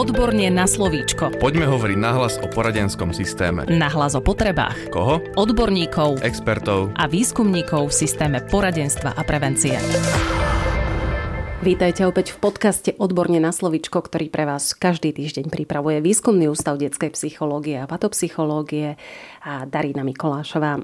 Odborne na slovíčko. Poďme hovoriť nahlas o poradenskom systéme. Nahlas o potrebách. Koho? Odborníkov Expertov. a výskumníkov v systéme poradenstva a prevencie. Vítajte opäť v podcaste Odborne na slovičko, ktorý pre vás každý týždeň pripravuje Výskumný ústav detskej psychológie a patopsychológie a Darina Mikolášová.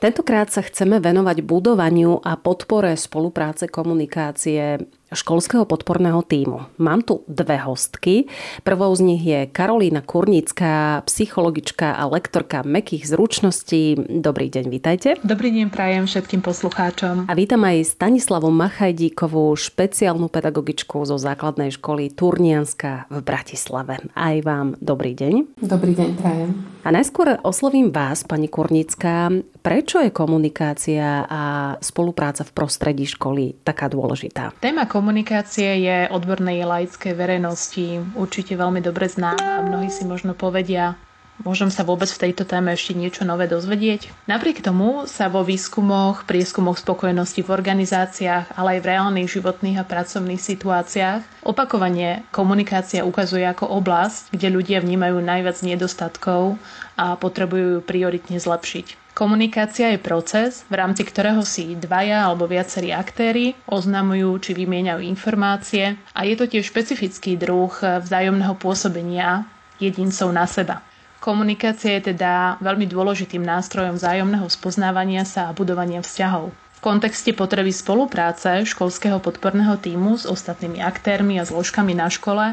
Tentokrát sa chceme venovať budovaniu a podpore spolupráce komunikácie školského podporného týmu. Mám tu dve hostky. Prvou z nich je Karolína Kurnická, psychologička a lektorka mekých zručností. Dobrý deň, vítajte. Dobrý deň prajem všetkým poslucháčom. A vítam aj Stanislavu Machajdíkovú, špeciálnu pedagogičku zo základnej školy Turnianska v Bratislave. Aj vám dobrý deň. Dobrý deň, prajem. A najskôr oslovím vás, pani Kurnická. Prečo je komunikácia a spolupráca v prostredí školy taká dôležitá? Téma komunikácie je odbornej laickej verejnosti určite veľmi dobre známa a mnohí si možno povedia, Môžem sa vôbec v tejto téme ešte niečo nové dozvedieť? Napriek tomu sa vo výskumoch, prieskumoch spokojnosti v organizáciách, ale aj v reálnych životných a pracovných situáciách opakovane komunikácia ukazuje ako oblasť, kde ľudia vnímajú najviac nedostatkov a potrebujú ju prioritne zlepšiť. Komunikácia je proces, v rámci ktorého si dvaja alebo viacerí aktéry oznamujú či vymieňajú informácie a je to tiež špecifický druh vzájomného pôsobenia jedincov na seba. Komunikácia je teda veľmi dôležitým nástrojom vzájomného spoznávania sa a budovania vzťahov. V kontexte potreby spolupráce školského podporného týmu s ostatnými aktérmi a zložkami na škole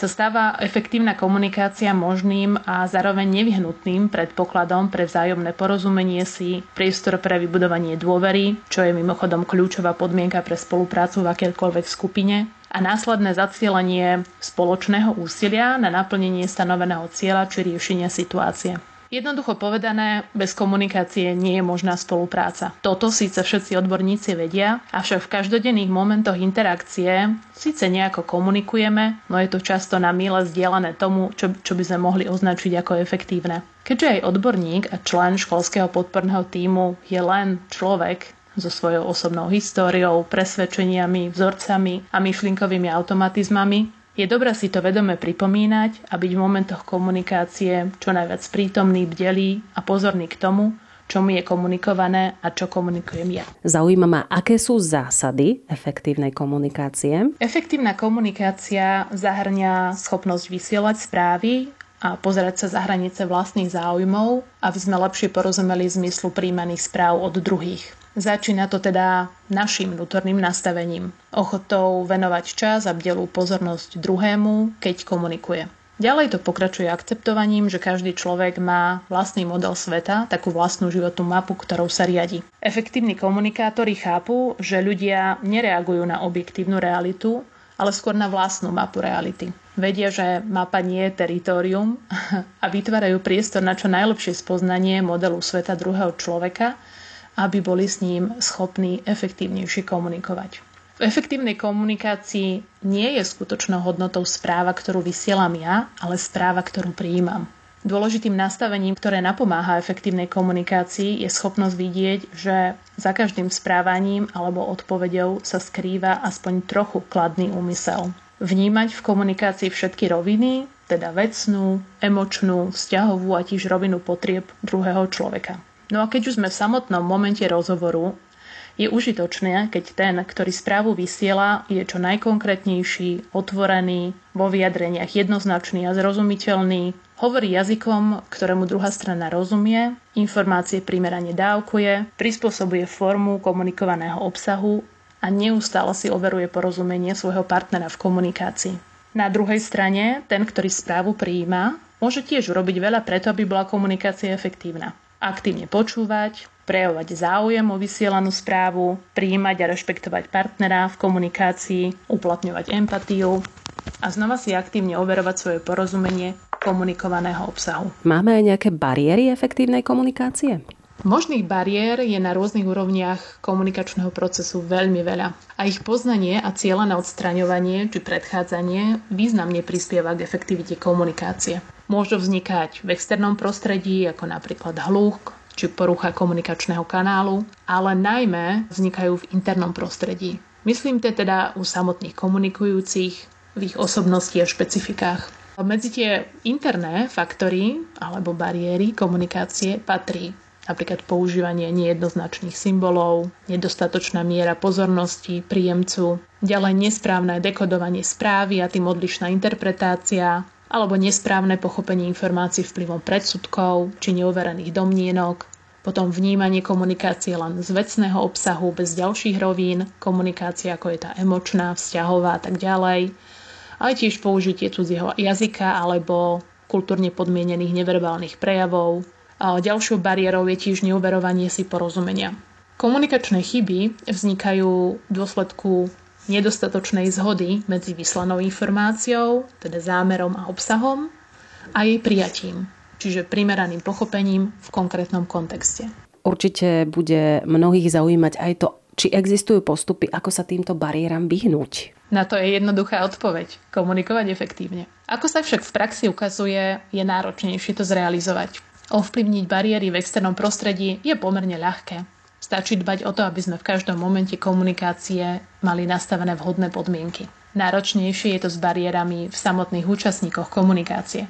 sa stáva efektívna komunikácia možným a zároveň nevyhnutným predpokladom pre vzájomné porozumenie si, priestor pre vybudovanie dôvery, čo je mimochodom kľúčová podmienka pre spoluprácu v akékoľvek skupine, a následné zacielenie spoločného úsilia na naplnenie stanoveného cieľa či riešenia situácie. Jednoducho povedané, bez komunikácie nie je možná spolupráca. Toto síce všetci odborníci vedia, avšak v každodenných momentoch interakcie síce nejako komunikujeme, no je to často na míle zdieľané tomu, čo, čo by sme mohli označiť ako efektívne. Keďže aj odborník a člen školského podporného týmu je len človek, so svojou osobnou históriou, presvedčeniami, vzorcami a myšlienkovými automatizmami, je dobré si to vedome pripomínať a byť v momentoch komunikácie čo najviac prítomný, bdelý a pozorný k tomu, čo mi je komunikované a čo komunikujem ja. Zaujíma ma, aké sú zásady efektívnej komunikácie? Efektívna komunikácia zahrňa schopnosť vysielať správy a pozerať sa za hranice vlastných záujmov, aby sme lepšie porozumeli zmyslu príjmaných správ od druhých. Začína to teda našim vnútorným nastavením, ochotou venovať čas a bdelú pozornosť druhému, keď komunikuje. Ďalej to pokračuje akceptovaním, že každý človek má vlastný model sveta, takú vlastnú životnú mapu, ktorou sa riadi. Efektívni komunikátori chápu, že ľudia nereagujú na objektívnu realitu, ale skôr na vlastnú mapu reality. Vedia, že mapa nie je teritorium a vytvárajú priestor na čo najlepšie spoznanie modelu sveta druhého človeka aby boli s ním schopní efektívnejšie komunikovať. V efektívnej komunikácii nie je skutočnou hodnotou správa, ktorú vysielam ja, ale správa, ktorú prijímam. Dôležitým nastavením, ktoré napomáha efektívnej komunikácii, je schopnosť vidieť, že za každým správaním alebo odpovedou sa skrýva aspoň trochu kladný úmysel. Vnímať v komunikácii všetky roviny, teda vecnú, emočnú, vzťahovú a tiež rovinu potrieb druhého človeka. No a keď už sme v samotnom momente rozhovoru, je užitočné, keď ten, ktorý správu vysiela, je čo najkonkrétnejší, otvorený, vo vyjadreniach jednoznačný a zrozumiteľný, hovorí jazykom, ktorému druhá strana rozumie, informácie primerane dávkuje, prispôsobuje formu komunikovaného obsahu a neustále si overuje porozumenie svojho partnera v komunikácii. Na druhej strane, ten, ktorý správu prijíma, môže tiež urobiť veľa preto, aby bola komunikácia efektívna aktívne počúvať, prejavovať záujem o vysielanú správu, prijímať a rešpektovať partnera v komunikácii, uplatňovať empatiu a znova si aktívne overovať svoje porozumenie komunikovaného obsahu. Máme aj nejaké bariéry efektívnej komunikácie? Možných bariér je na rôznych úrovniach komunikačného procesu veľmi veľa a ich poznanie a cieľané odstraňovanie či predchádzanie významne prispieva k efektivite komunikácie. Môžu vznikať v externom prostredí, ako napríklad hluk či porucha komunikačného kanálu, ale najmä vznikajú v internom prostredí. Myslím te teda u samotných komunikujúcich, v ich osobnosti a špecifikách. Medzi tie interné faktory alebo bariéry komunikácie patrí napríklad používanie nejednoznačných symbolov, nedostatočná miera pozornosti príjemcu, ďalej nesprávne dekodovanie správy a tým odlišná interpretácia, alebo nesprávne pochopenie informácií vplyvom predsudkov či neuverených domnienok, potom vnímanie komunikácie len z vecného obsahu bez ďalších rovín, komunikácia ako je tá emočná, vzťahová a tak ďalej, ale tiež použitie cudzieho jazyka alebo kultúrne podmienených neverbálnych prejavov. A ďalšou bariérou je tiež neuverovanie si porozumenia. Komunikačné chyby vznikajú v dôsledku nedostatočnej zhody medzi vyslanou informáciou, teda zámerom a obsahom, a jej prijatím, čiže primeraným pochopením v konkrétnom kontexte. Určite bude mnohých zaujímať aj to, či existujú postupy, ako sa týmto bariéram vyhnúť. Na to je jednoduchá odpoveď. Komunikovať efektívne. Ako sa však v praxi ukazuje, je náročnejšie to zrealizovať. Ovplyvniť bariéry v externom prostredí je pomerne ľahké. Stačí dbať o to, aby sme v každom momente komunikácie mali nastavené vhodné podmienky. Náročnejšie je to s bariérami v samotných účastníkoch komunikácie.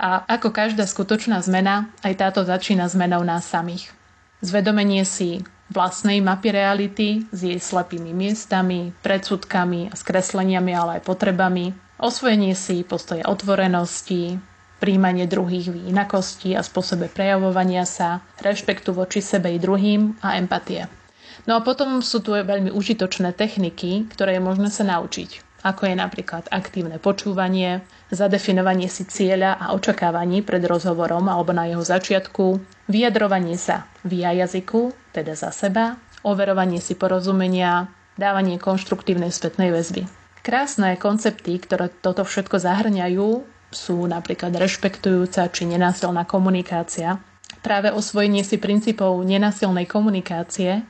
A ako každá skutočná zmena, aj táto začína zmenou nás samých. Zvedomenie si vlastnej mapy reality s jej slepými miestami, predsudkami a skresleniami, ale aj potrebami, osvojenie si postoje otvorenosti, príjmanie druhých v inakosti a spôsobe prejavovania sa, rešpektu voči sebe i druhým a empatie. No a potom sú tu aj veľmi užitočné techniky, ktoré je možné sa naučiť ako je napríklad aktívne počúvanie, zadefinovanie si cieľa a očakávaní pred rozhovorom alebo na jeho začiatku, vyjadrovanie sa via jazyku, teda za seba, overovanie si porozumenia, dávanie konštruktívnej spätnej väzby. Krásne koncepty, ktoré toto všetko zahrňajú, sú napríklad rešpektujúca či nenásilná komunikácia. Práve osvojenie si princípov nenásilnej komunikácie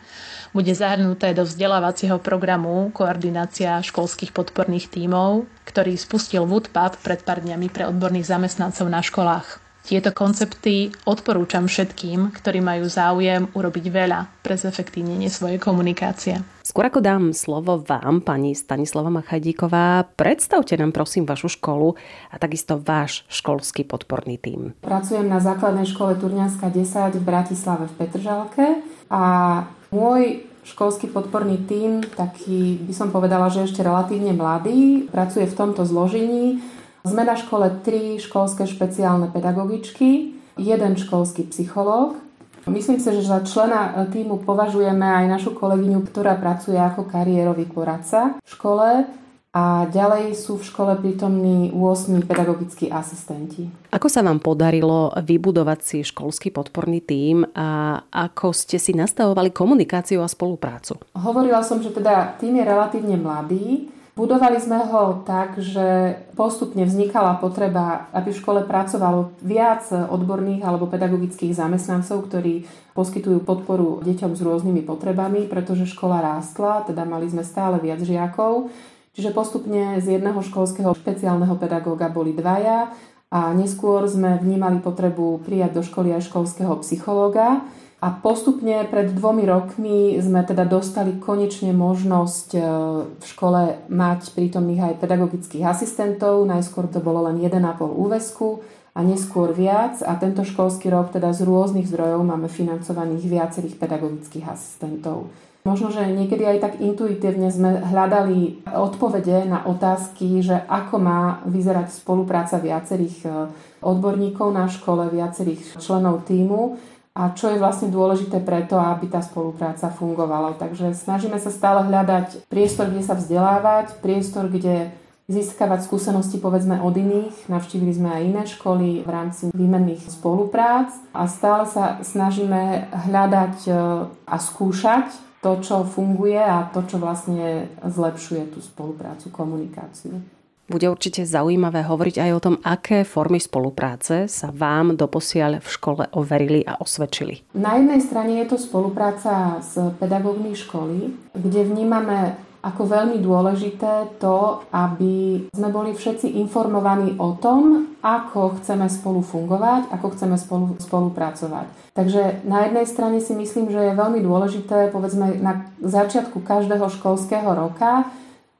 bude zahrnuté do vzdelávacieho programu Koordinácia školských podporných tímov, ktorý spustil Woodpub pred pár dňami pre odborných zamestnancov na školách. Tieto koncepty odporúčam všetkým, ktorí majú záujem urobiť veľa pre zefektívnenie svojej komunikácie. Skôr ako dám slovo vám, pani Stanislava Machajdíková, predstavte nám prosím vašu školu a takisto váš školský podporný tím. Pracujem na základnej škole Turňanská 10 v Bratislave v Petržalke a môj školský podporný tím, taký by som povedala, že ešte relatívne mladý, pracuje v tomto zložení. Sme na škole tri školské špeciálne pedagogičky, jeden školský psychológ. Myslím si, že za člena týmu považujeme aj našu kolegyňu, ktorá pracuje ako kariérový poradca v škole a ďalej sú v škole prítomní 8 pedagogickí asistenti. Ako sa vám podarilo vybudovať si školský podporný tím a ako ste si nastavovali komunikáciu a spoluprácu? Hovorila som, že teda tým je relatívne mladý. Budovali sme ho tak, že postupne vznikala potreba, aby v škole pracovalo viac odborných alebo pedagogických zamestnancov, ktorí poskytujú podporu deťom s rôznymi potrebami, pretože škola rástla, teda mali sme stále viac žiakov Čiže postupne z jedného školského špeciálneho pedagóga boli dvaja a neskôr sme vnímali potrebu prijať do školy aj školského psychológa. A postupne pred dvomi rokmi sme teda dostali konečne možnosť e, v škole mať prítomných aj pedagogických asistentov. Najskôr to bolo len 1,5 úvesku a neskôr viac. A tento školský rok teda z rôznych zdrojov máme financovaných viacerých pedagogických asistentov. Možno, že niekedy aj tak intuitívne sme hľadali odpovede na otázky, že ako má vyzerať spolupráca viacerých e, odborníkov na škole, viacerých členov týmu a čo je vlastne dôležité preto, aby tá spolupráca fungovala. Takže snažíme sa stále hľadať priestor, kde sa vzdelávať, priestor, kde získavať skúsenosti povedzme od iných. Navštívili sme aj iné školy v rámci výmenných spoluprác a stále sa snažíme hľadať e, a skúšať to, čo funguje a to, čo vlastne zlepšuje tú spoluprácu, komunikáciu. Bude určite zaujímavé hovoriť aj o tom, aké formy spolupráce sa vám doposiaľ v škole overili a osvedčili. Na jednej strane je to spolupráca s pedagógmi školy, kde vnímame ako veľmi dôležité to, aby sme boli všetci informovaní o tom, ako chceme spolu fungovať, ako chceme spolu, spolupracovať. Takže na jednej strane si myslím, že je veľmi dôležité, povedzme na začiatku každého školského roka,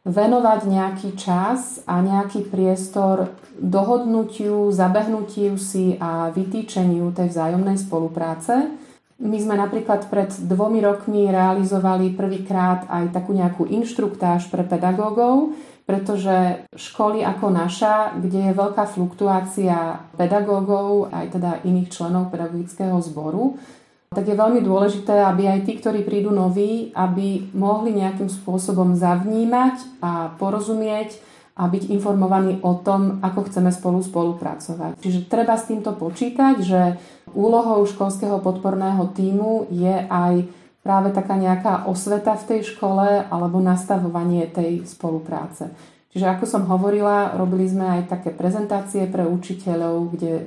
venovať nejaký čas a nejaký priestor dohodnutiu, zabehnutiu si a vytýčeniu tej vzájomnej spolupráce. My sme napríklad pred dvomi rokmi realizovali prvýkrát aj takú nejakú inštruktáž pre pedagógov, pretože školy ako naša, kde je veľká fluktuácia pedagógov, aj teda iných členov pedagogického zboru, tak je veľmi dôležité, aby aj tí, ktorí prídu noví, aby mohli nejakým spôsobom zavnímať a porozumieť a byť informovaní o tom, ako chceme spolu spolupracovať. Čiže treba s týmto počítať, že úlohou školského podporného týmu je aj práve taká nejaká osveta v tej škole alebo nastavovanie tej spolupráce. Čiže ako som hovorila, robili sme aj také prezentácie pre učiteľov, kde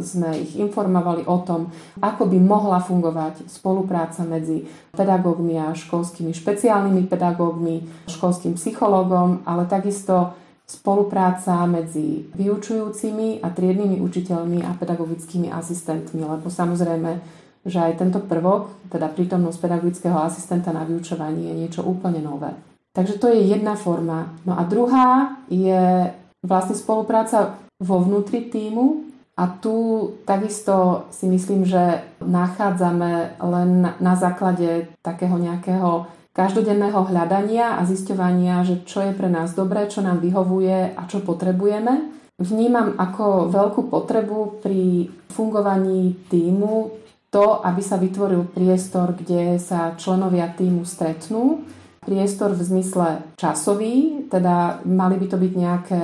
sme ich informovali o tom, ako by mohla fungovať spolupráca medzi pedagógmi a školskými špeciálnymi pedagógmi, školským psychológom, ale takisto spolupráca medzi vyučujúcimi a triednymi učiteľmi a pedagogickými asistentmi, lebo samozrejme, že aj tento prvok, teda prítomnosť pedagogického asistenta na vyučovaní je niečo úplne nové. Takže to je jedna forma. No a druhá je vlastne spolupráca vo vnútri týmu, a tu takisto si myslím, že nachádzame len na základe takého nejakého každodenného hľadania a zisťovania, že čo je pre nás dobré, čo nám vyhovuje a čo potrebujeme. Vnímam ako veľkú potrebu pri fungovaní týmu to, aby sa vytvoril priestor, kde sa členovia týmu stretnú. Priestor v zmysle časový, teda mali by to byť nejaké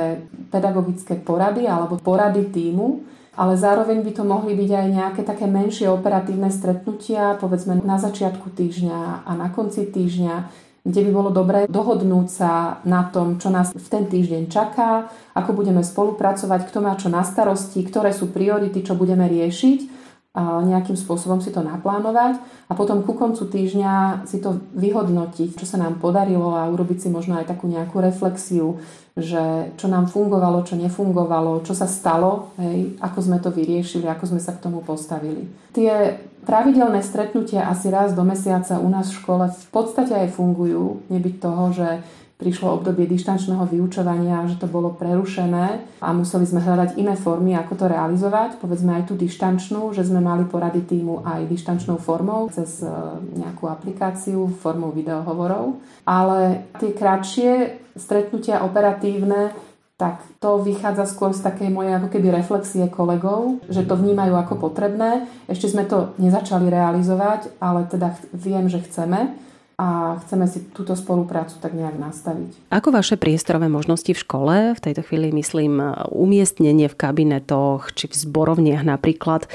pedagogické porady alebo porady týmu, ale zároveň by to mohli byť aj nejaké také menšie operatívne stretnutia, povedzme na začiatku týždňa a na konci týždňa, kde by bolo dobré dohodnúť sa na tom, čo nás v ten týždeň čaká, ako budeme spolupracovať, kto má čo na starosti, ktoré sú priority, čo budeme riešiť nejakým spôsobom si to naplánovať a potom ku koncu týždňa si to vyhodnotiť, čo sa nám podarilo a urobiť si možno aj takú nejakú reflexiu, že čo nám fungovalo, čo nefungovalo, čo sa stalo, hej, ako sme to vyriešili, ako sme sa k tomu postavili. Tie pravidelné stretnutia asi raz do mesiaca u nás v škole v podstate aj fungujú, nebyť toho, že prišlo obdobie dištančného vyučovania, že to bolo prerušené a museli sme hľadať iné formy, ako to realizovať. Povedzme aj tú dištančnú, že sme mali porady týmu aj dištančnou formou cez e, nejakú aplikáciu formou videohovorov. Ale tie kratšie stretnutia operatívne tak to vychádza skôr z takej mojej ako keby reflexie kolegov, že to vnímajú ako potrebné. Ešte sme to nezačali realizovať, ale teda viem, že chceme a chceme si túto spoluprácu tak nejak nastaviť. Ako vaše priestorové možnosti v škole, v tejto chvíli myslím umiestnenie v kabinetoch či v zborovniach napríklad,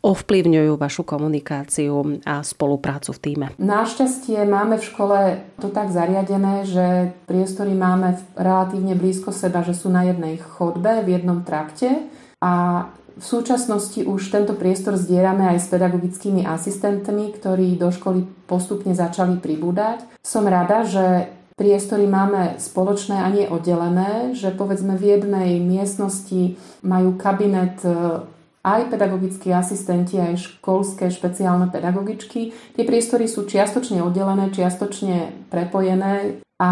ovplyvňujú vašu komunikáciu a spoluprácu v týme? Našťastie máme v škole to tak zariadené, že priestory máme relatívne blízko seba, že sú na jednej chodbe, v jednom trakte a v súčasnosti už tento priestor zdierame aj s pedagogickými asistentmi, ktorí do školy postupne začali pribúdať. Som rada, že priestory máme spoločné a nie oddelené, že povedzme v jednej miestnosti majú kabinet e, aj pedagogickí asistenti, aj školské špeciálne pedagogičky. Tie priestory sú čiastočne oddelené, čiastočne prepojené a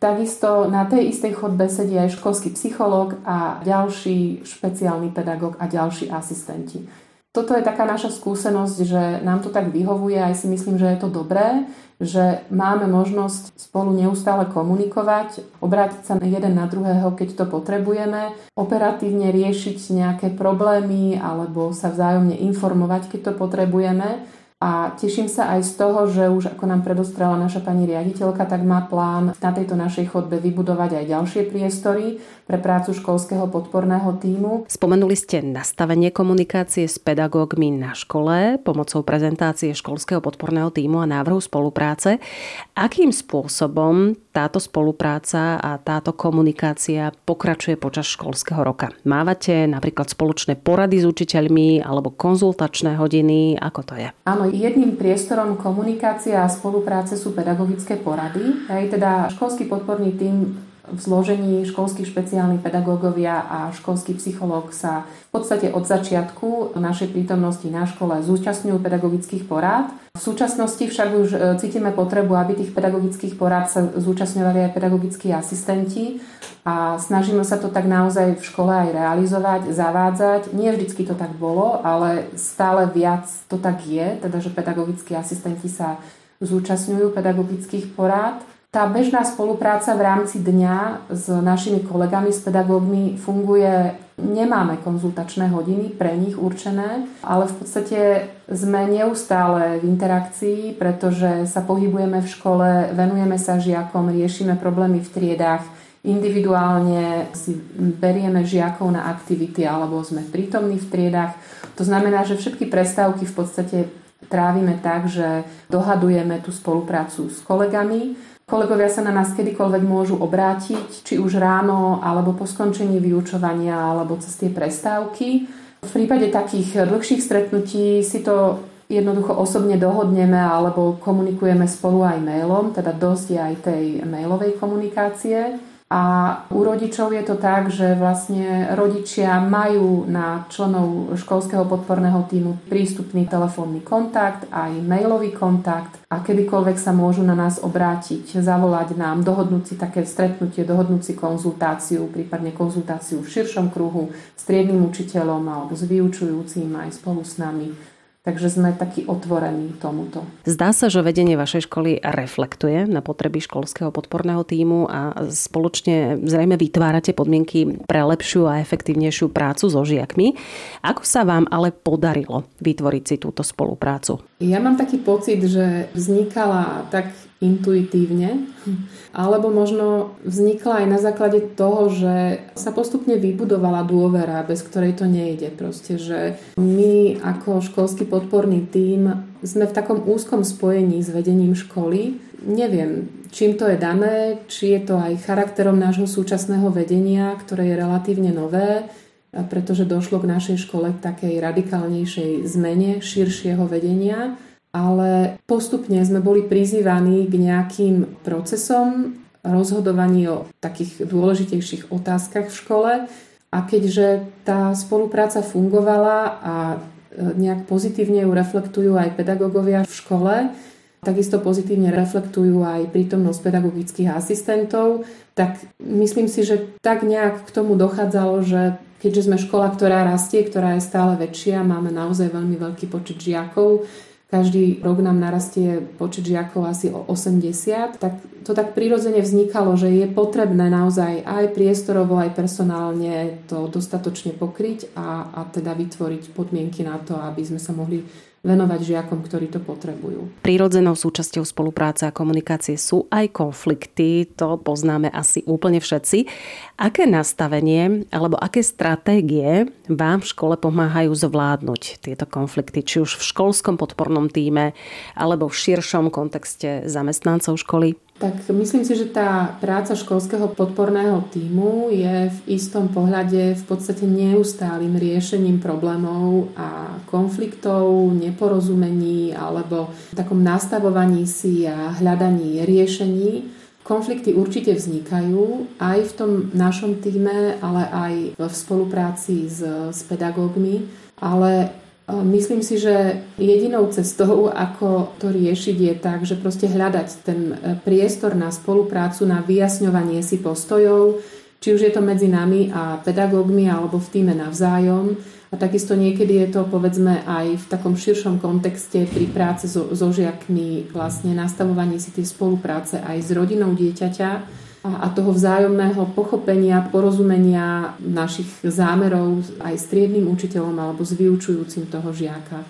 Takisto na tej istej chodbe sedí aj školský psychológ a ďalší špeciálny pedagóg a ďalší asistenti. Toto je taká naša skúsenosť, že nám to tak vyhovuje, aj si myslím, že je to dobré, že máme možnosť spolu neustále komunikovať, obrátiť sa jeden na druhého, keď to potrebujeme, operatívne riešiť nejaké problémy alebo sa vzájomne informovať, keď to potrebujeme a teším sa aj z toho, že už ako nám predostrela naša pani riaditeľka, tak má plán na tejto našej chodbe vybudovať aj ďalšie priestory pre prácu školského podporného týmu. Spomenuli ste nastavenie komunikácie s pedagógmi na škole pomocou prezentácie školského podporného týmu a návrhu spolupráce. Akým spôsobom táto spolupráca a táto komunikácia pokračuje počas školského roka? Mávate napríklad spoločné porady s učiteľmi alebo konzultačné hodiny? Ako to je? Áno, jedným priestorom komunikácia a spolupráce sú pedagogické porady. Hej, teda školský podporný tím v zložení školských špeciálnych pedagógovia a školský psychológ sa v podstate od začiatku našej prítomnosti na škole zúčastňujú pedagogických porád. V súčasnosti však už e, cítime potrebu, aby tých pedagogických porád sa zúčastňovali aj pedagogickí asistenti a snažíme sa to tak naozaj v škole aj realizovať, zavádzať. Nie vždycky to tak bolo, ale stále viac to tak je, teda že pedagogickí asistenti sa zúčastňujú pedagogických porád. Tá bežná spolupráca v rámci dňa s našimi kolegami, s pedagógmi funguje, nemáme konzultačné hodiny pre nich určené, ale v podstate sme neustále v interakcii, pretože sa pohybujeme v škole, venujeme sa žiakom, riešime problémy v triedách, individuálne si berieme žiakov na aktivity alebo sme prítomní v triedách. To znamená, že všetky prestávky v podstate trávime tak, že dohadujeme tú spoluprácu s kolegami Kolegovia sa na nás kedykoľvek môžu obrátiť, či už ráno, alebo po skončení vyučovania, alebo cez tie prestávky. V prípade takých dlhších stretnutí si to jednoducho osobne dohodneme alebo komunikujeme spolu aj mailom, teda dosť je aj tej mailovej komunikácie. A u rodičov je to tak, že vlastne rodičia majú na členov školského podporného týmu prístupný telefónny kontakt, aj mailový kontakt a kedykoľvek sa môžu na nás obrátiť, zavolať nám, dohodnúť si také stretnutie, dohodnúť si konzultáciu, prípadne konzultáciu v širšom kruhu s triednym učiteľom alebo s vyučujúcim aj spolu s nami Takže sme takí otvorení tomuto. Zdá sa, že vedenie vašej školy reflektuje na potreby školského podporného týmu a spoločne zrejme vytvárate podmienky pre lepšiu a efektívnejšiu prácu so žiakmi. Ako sa vám ale podarilo vytvoriť si túto spoluprácu? Ja mám taký pocit, že vznikala tak intuitívne, alebo možno vznikla aj na základe toho, že sa postupne vybudovala dôvera, bez ktorej to nejde. Proste, že my ako školský podporný tím sme v takom úzkom spojení s vedením školy. Neviem, čím to je dané, či je to aj charakterom nášho súčasného vedenia, ktoré je relatívne nové, pretože došlo k našej škole k takej radikálnejšej zmene širšieho vedenia ale postupne sme boli prizývaní k nejakým procesom rozhodovaní o takých dôležitejších otázkach v škole. A keďže tá spolupráca fungovala a e, nejak pozitívne ju reflektujú aj pedagógovia v škole, takisto pozitívne reflektujú aj prítomnosť pedagogických asistentov, tak myslím si, že tak nejak k tomu dochádzalo, že keďže sme škola, ktorá rastie, ktorá je stále väčšia, máme naozaj veľmi veľký počet žiakov, každý rok nám narastie počet žiakov asi o 80, tak to tak prirodzene vznikalo, že je potrebné naozaj aj priestorovo, aj personálne to dostatočne pokryť a, a teda vytvoriť podmienky na to, aby sme sa mohli venovať žiakom, ktorí to potrebujú. Prírodzenou súčasťou spolupráce a komunikácie sú aj konflikty, to poznáme asi úplne všetci. Aké nastavenie alebo aké stratégie vám v škole pomáhajú zvládnuť tieto konflikty, či už v školskom podpornom týme alebo v širšom kontexte zamestnancov školy? Tak myslím si, že tá práca školského podporného týmu je v istom pohľade v podstate neustálým riešením problémov a konfliktov, neporozumení alebo takom nastavovaní si a hľadaní riešení. Konflikty určite vznikajú aj v tom našom týme, ale aj v spolupráci s, s pedagógmi. Ale Myslím si, že jedinou cestou, ako to riešiť, je tak, že proste hľadať ten e, priestor na spoluprácu, na vyjasňovanie si postojov, či už je to medzi nami a pedagógmi alebo v týme navzájom. A takisto niekedy je to povedzme aj v takom širšom kontexte pri práci so, so žiakmi, vlastne nastavovanie si tej spolupráce aj s rodinou dieťaťa a toho vzájomného pochopenia, porozumenia našich zámerov aj s triednym učiteľom alebo s vyučujúcim toho žiaka.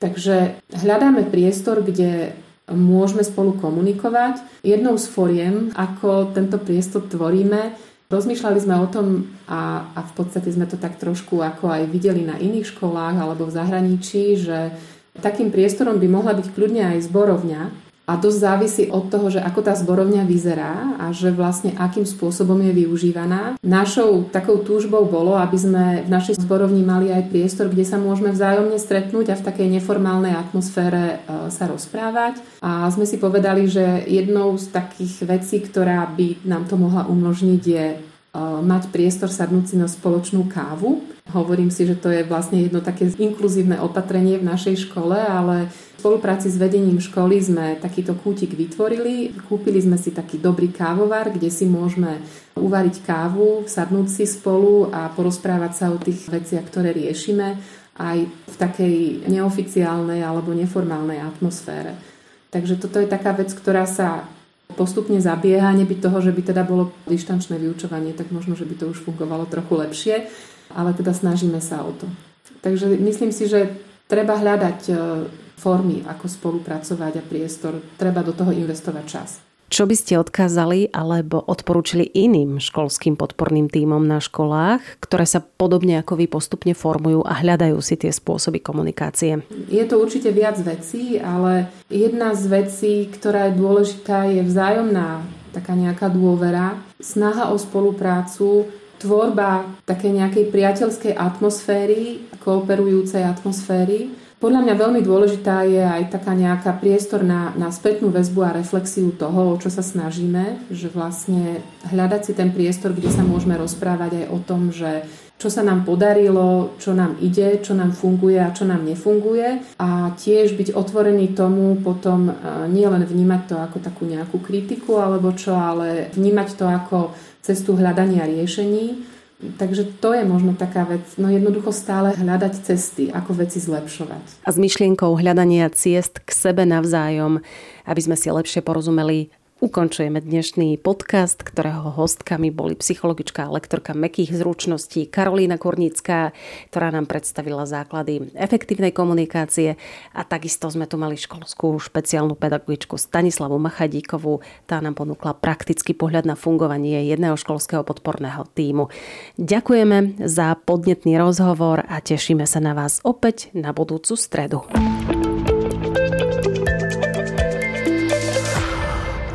Takže hľadáme priestor, kde môžeme spolu komunikovať. Jednou z foriem, ako tento priestor tvoríme, rozmýšľali sme o tom a, a v podstate sme to tak trošku ako aj videli na iných školách alebo v zahraničí, že takým priestorom by mohla byť kľudne aj zborovňa, a dosť závisí od toho, že ako tá zborovňa vyzerá a že vlastne akým spôsobom je využívaná. Našou takou túžbou bolo, aby sme v našej zborovni mali aj priestor, kde sa môžeme vzájomne stretnúť a v takej neformálnej atmosfére e, sa rozprávať. A sme si povedali, že jednou z takých vecí, ktorá by nám to mohla umožniť, je e, mať priestor sadnúť si na spoločnú kávu. Hovorím si, že to je vlastne jedno také inkluzívne opatrenie v našej škole, ale spolupráci s vedením školy sme takýto kútik vytvorili. Kúpili sme si taký dobrý kávovar, kde si môžeme uvariť kávu, sadnúť si spolu a porozprávať sa o tých veciach, ktoré riešime aj v takej neoficiálnej alebo neformálnej atmosfére. Takže toto je taká vec, ktorá sa postupne zabieha, nebyť toho, že by teda bolo dištančné vyučovanie, tak možno, že by to už fungovalo trochu lepšie, ale teda snažíme sa o to. Takže myslím si, že treba hľadať e, formy, ako spolupracovať a priestor. Treba do toho investovať čas. Čo by ste odkázali alebo odporúčili iným školským podporným tímom na školách, ktoré sa podobne ako vy postupne formujú a hľadajú si tie spôsoby komunikácie? Je to určite viac vecí, ale jedna z vecí, ktorá je dôležitá, je vzájomná taká nejaká dôvera, snaha o spoluprácu, tvorba také nejakej priateľskej atmosféry, kooperujúcej atmosféry. Podľa mňa veľmi dôležitá je aj taká nejaká priestor na, na spätnú väzbu a reflexiu toho, o čo sa snažíme, že vlastne hľadať si ten priestor, kde sa môžeme rozprávať aj o tom, že čo sa nám podarilo, čo nám ide, čo nám funguje a čo nám nefunguje. A tiež byť otvorený tomu potom e, nie len vnímať to ako takú nejakú kritiku alebo čo, ale vnímať to ako cestu hľadania riešení Takže to je možno taká vec, no jednoducho stále hľadať cesty, ako veci zlepšovať. A s myšlienkou hľadania ciest k sebe navzájom, aby sme si lepšie porozumeli, Ukončujeme dnešný podcast, ktorého hostkami boli psychologička a lektorka mekých zručností Karolína Kornická, ktorá nám predstavila základy efektívnej komunikácie a takisto sme tu mali školskú špeciálnu pedagogičku Stanislavu Machadíkovú. Tá nám ponúkla praktický pohľad na fungovanie jedného školského podporného týmu. Ďakujeme za podnetný rozhovor a tešíme sa na vás opäť na budúcu stredu.